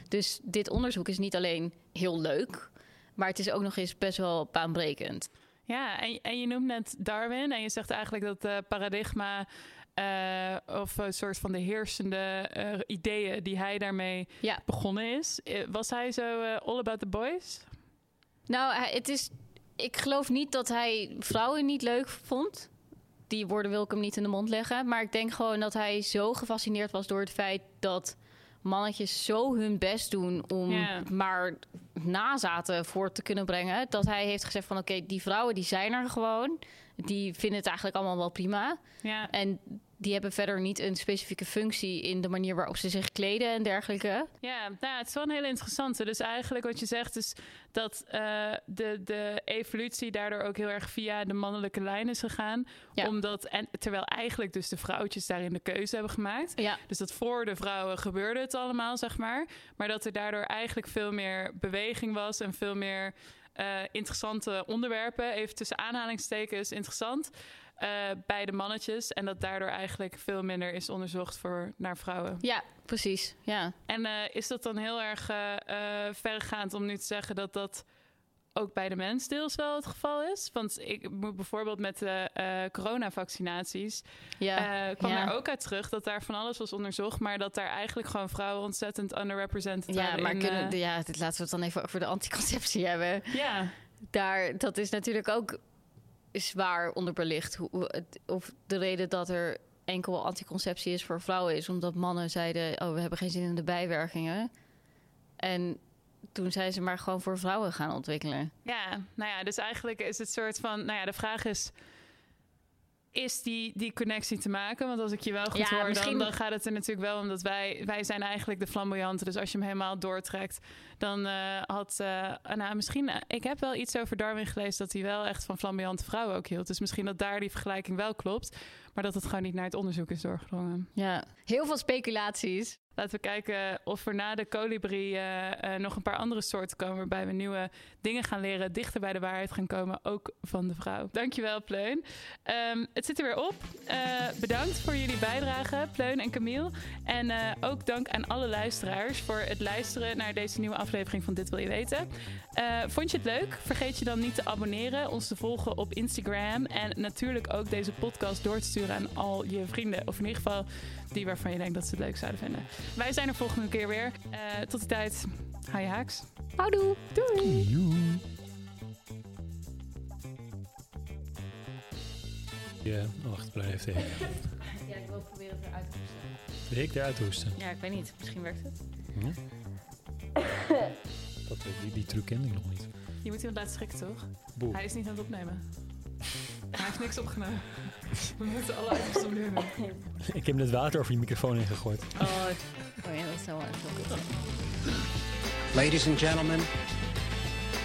Dus dit onderzoek is niet alleen heel leuk, maar het is ook nog eens best wel baanbrekend. Ja, en, en je noemt net Darwin en je zegt eigenlijk dat eh, paradigma eh, of een soort van de heersende eh, ideeën die hij daarmee Ja. begonnen is. Was hij zo all about the boys? Nou, het is. Ik geloof niet dat hij vrouwen niet leuk vond. Die woorden wil ik hem niet in de mond leggen. Maar ik denk gewoon dat hij zo gefascineerd was door het feit dat mannetjes zo hun best doen om maar nazaten voor te kunnen brengen. Dat hij heeft gezegd van oké, die vrouwen die zijn er gewoon. Die vinden het eigenlijk allemaal wel prima. Ja. En die hebben verder niet een specifieke functie in de manier waarop ze zich kleden en dergelijke. Ja, nou, het is wel een hele interessante. Dus eigenlijk wat je zegt is dat eh, de, de evolutie daardoor ook heel erg via de mannelijke lijn is gegaan. Ja. Omdat, en, terwijl eigenlijk dus de vrouwtjes daarin de keuze hebben gemaakt. Ja. Dus dat voor de vrouwen gebeurde het allemaal, zeg maar. Maar dat er daardoor eigenlijk veel meer beweging was en veel meer eh, interessante onderwerpen, even tussen aanhalingstekens interessant, eh, bij de mannetjes. En dat daardoor eigenlijk veel minder is onderzocht voor, naar vrouwen. Ja, precies. Ja. En eh, is dat dan heel erg eh, verregaand om nu te zeggen dat dat ook bij de mens deels wel het geval is? Want ik moet bijvoorbeeld met de eh, coronavaccinaties Ja. kwam ja. daar ook uit terug dat daar van alles was onderzocht, maar dat daar eigenlijk gewoon vrouwen ontzettend underrepresented Ja, waren. maar in, kunnen, ja, dit, laten we het dan even over de anticonceptie (laughs) hebben. ja, Daar, dat is natuurlijk ook zwaar onderbelicht. Of de reden dat er enkel anticonceptie is voor vrouwen is omdat mannen zeiden: Oh, we hebben geen zin in de bijwerkingen. En toen zijn ze maar gewoon voor vrouwen gaan ontwikkelen. ja, nou ja, dus eigenlijk is het soort van, nou ja, de vraag is. Is die, die connectie te maken? Want als ik je wel goed Ja, hoor, misschien- dan, dan gaat het er natuurlijk wel om dat wij, wij zijn eigenlijk de flamboyanten. Dus als je hem helemaal doortrekt, dan eh, had... eh, nou, misschien... eh, ik heb wel iets over Darwin gelezen dat hij wel echt van flamboyante vrouwen ook hield. Dus misschien dat daar die vergelijking wel klopt. Maar dat het gewoon niet naar het onderzoek is doorgedrongen. Ja, heel veel speculaties. Laten we kijken of er na de kolibrie eh, eh, nog een paar andere soorten komen... waarbij we nieuwe dingen gaan leren, dichter bij de waarheid gaan komen, ook van de vrouw. Dankjewel, Pleun. Ehm, het zit er weer op. Eh, bedankt voor jullie bijdrage, Pleun en Camille. En ook dank aan alle luisteraars voor het luisteren naar deze nieuwe aflevering van Dit Wil Je Weten. Vond je het leuk? Vergeet je dan niet te abonneren, ons te volgen op Instagram... en natuurlijk ook deze podcast door te sturen aan al je vrienden. Of in ieder geval die waarvan je denkt dat ze het leuk zouden vinden. Wij zijn er volgende keer weer. Eh, tot die tijd, je haaks. Houdoe. Doei! Joe. Ja, wacht, blijf hik. (laughs) Ja, ik wil proberen het eruit te hoesten. De hik eruit hoesten. Ja, ik weet niet. Misschien werkt het. (laughs) Dat, die, die truc kende ik nog niet. Je moet iemand laten schrikken, toch? Boe. Hij is niet aan het opnemen. Hij heeft niks opgenomen. We moeten alle items opnieuw doen. Ik heb net water over je microfoon ingegooid. Oh, oh ja, dat zou wel. Ladies and gentlemen,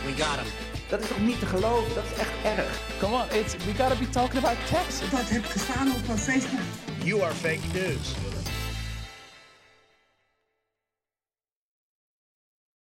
we got him. Dat is toch niet te geloven? Dat is echt erg. Come on, it's we gotta be talking about text. Dat heb ik gestaan op eh, Facebook. You are fake news.